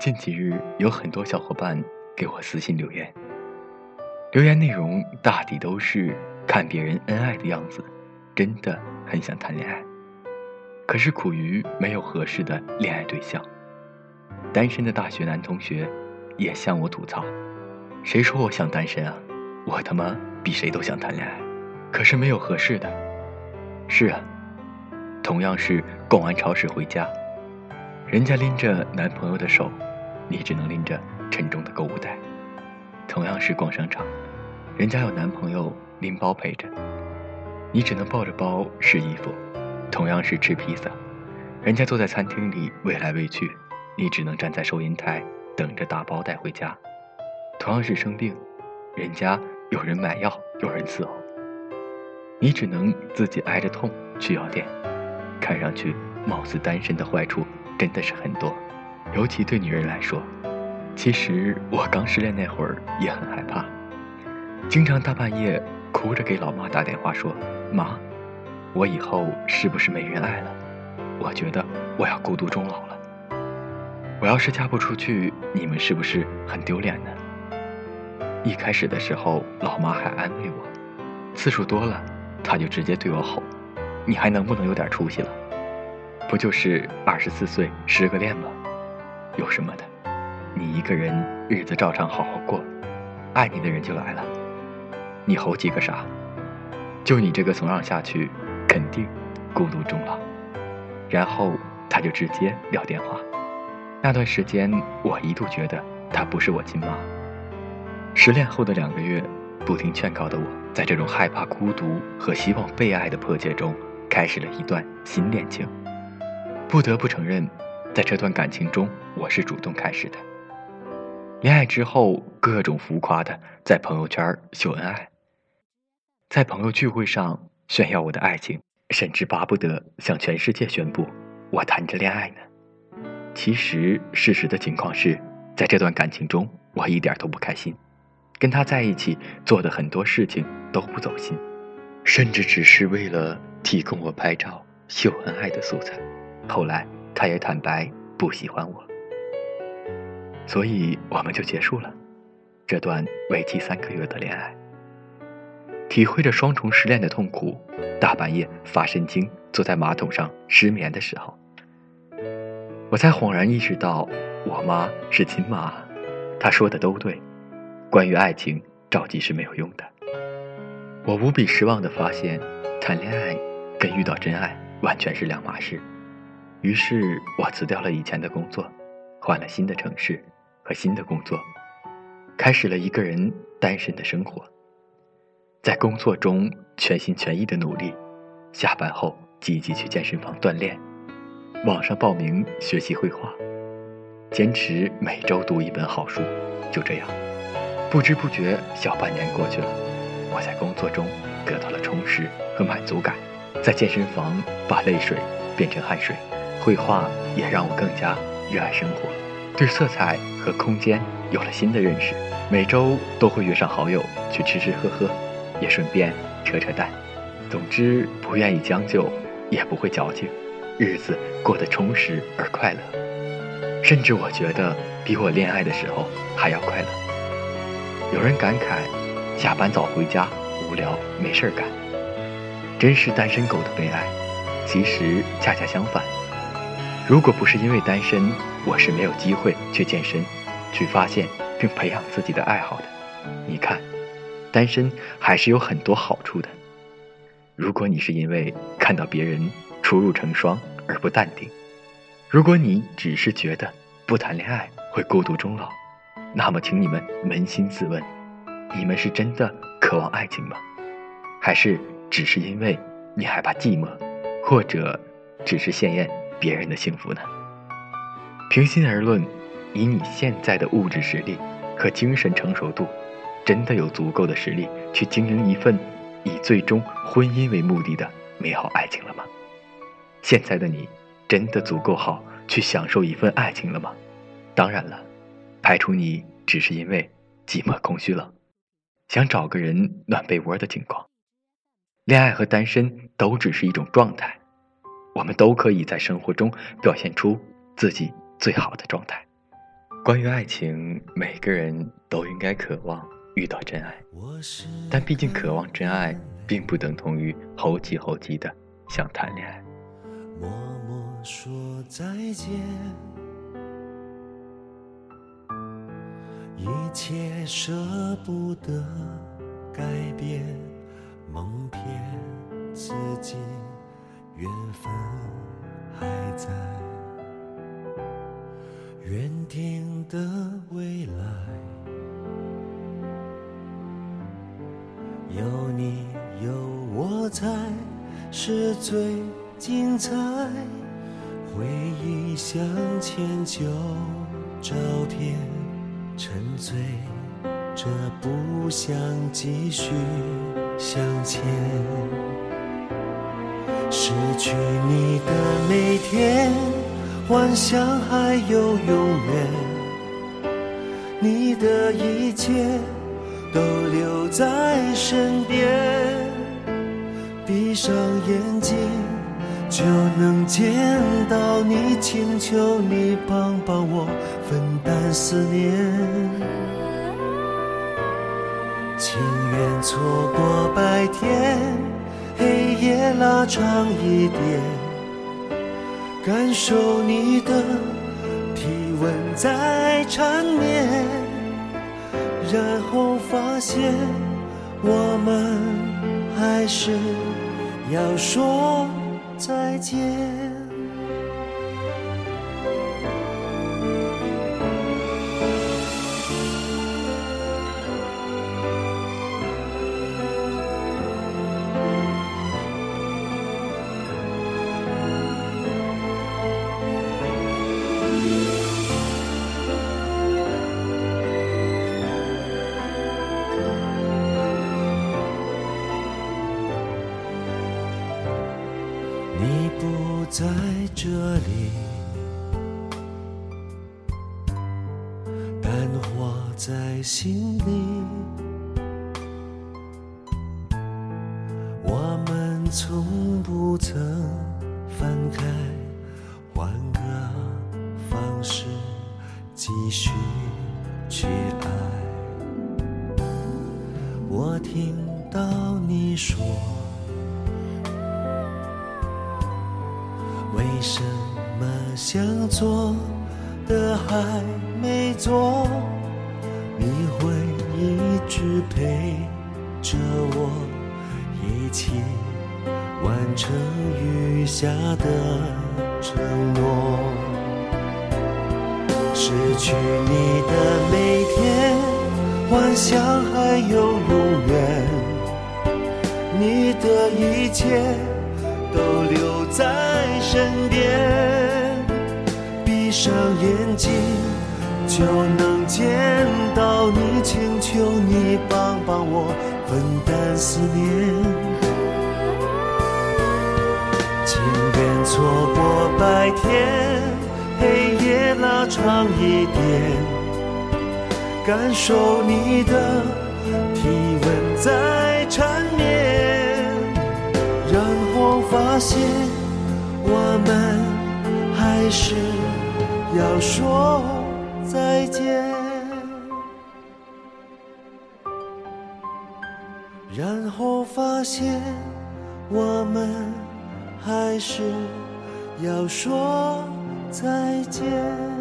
近几日有很多小伙伴给我私信留言，留言内容大抵都是看别人恩爱的样子，真的很想谈恋爱，可是苦于没有合适的恋爱对象。单身的大学男同学也向我吐槽：“谁说我想单身啊？我他妈比谁都想谈恋爱，可是没有合适的。”是啊，同样是逛完超市回家，人家拎着男朋友的手。你只能拎着沉重的购物袋，同样是逛商场，人家有男朋友拎包陪着，你只能抱着包试衣服；同样是吃披萨，人家坐在餐厅里喂来喂去，你只能站在收银台等着打包带回家；同样是生病，人家有人买药，有人伺候，你只能自己挨着痛去药店。看上去貌似单身的坏处真的是很多。尤其对女人来说，其实我刚失恋那会儿也很害怕，经常大半夜哭着给老妈打电话说：“妈，我以后是不是没人爱了？我觉得我要孤独终老了。我要是嫁不出去，你们是不是很丢脸呢？”一开始的时候，老妈还安慰我，次数多了，她就直接对我吼：“你还能不能有点出息了？不就是二十四岁失个恋吗？”什么的？你一个人日子照常好好过，爱你的人就来了。你吼几个啥？就你这个怂样下去，肯定孤独终老。然后他就直接撂电话。那段时间，我一度觉得她不是我亲妈。失恋后的两个月，不停劝告的我，在这种害怕孤独和希望被爱的迫切中，开始了一段新恋情。不得不承认。在这段感情中，我是主动开始的。恋爱之后，各种浮夸的在朋友圈秀恩爱，在朋友聚会上炫耀我的爱情，甚至巴不得向全世界宣布我谈着恋爱呢。其实，事实的情况是，在这段感情中，我一点都不开心，跟他在一起做的很多事情都不走心，甚至只是为了提供我拍照秀恩爱的素材。后来。他也坦白不喜欢我，所以我们就结束了这段为期三个月的恋爱。体会着双重失恋的痛苦，大半夜发神经坐在马桶上失眠的时候，我才恍然意识到，我妈是亲妈，她说的都对，关于爱情着急是没有用的。我无比失望的发现，谈恋爱跟遇到真爱完全是两码事。于是我辞掉了以前的工作，换了新的城市和新的工作，开始了一个人单身的生活。在工作中全心全意的努力，下班后积极去健身房锻炼，网上报名学习绘画，坚持每周读一本好书。就这样，不知不觉小半年过去了，我在工作中得到了充实和满足感，在健身房把泪水变成汗水。绘画也让我更加热爱生活，对色彩和空间有了新的认识。每周都会约上好友去吃吃喝喝，也顺便扯扯淡。总之，不愿意将就，也不会矫情，日子过得充实而快乐。甚至我觉得比我恋爱的时候还要快乐。有人感慨，下班早回家，无聊没事儿干，真是单身狗的悲哀。其实恰恰相反。如果不是因为单身，我是没有机会去健身，去发现并培养自己的爱好的。你看，单身还是有很多好处的。如果你是因为看到别人初入成双而不淡定，如果你只是觉得不谈恋爱会孤独终老，那么请你们扪心自问：你们是真的渴望爱情吗？还是只是因为你害怕寂寞，或者只是羡艳？别人的幸福呢？平心而论，以你现在的物质实力和精神成熟度，真的有足够的实力去经营一份以最终婚姻为目的的美好爱情了吗？现在的你，真的足够好去享受一份爱情了吗？当然了，排除你只是因为寂寞、空虚、冷，想找个人暖被窝的情况。恋爱和单身都只是一种状态。我们都可以在生活中表现出自己最好的状态，关于爱情，每个人都应该渴望遇到真爱，但毕竟渴望真爱，并不等同于猴急猴急的想谈恋爱。默默说再见，一切舍不得改变，蒙骗自己，缘分还在。原定的未来，有你有我才是最精彩。回忆向前旧照片，沉醉着不想继续向前。失去你的每天。幻想还有永远，你的一切都留在身边，闭上眼睛就能见到你，请求你帮帮我分担思念，情愿错过白天，黑夜拉长一点。感受你的体温在缠绵，然后发现我们还是要说再见。淡化在心里。我们从不曾分开，换个方式继续去爱。我听到你说。为什么想做的还没做？你会一直陪着我，一起完成余下的承诺。失去你的每天，幻想还有永远，你的一切都留在。身边，闭上眼睛就能见到你，请求你帮帮我分担思念。情愿错过白天，黑夜拉长一点，感受你的体温在缠绵，然后发现。我们还是要说再见，然后发现我们还是要说再见。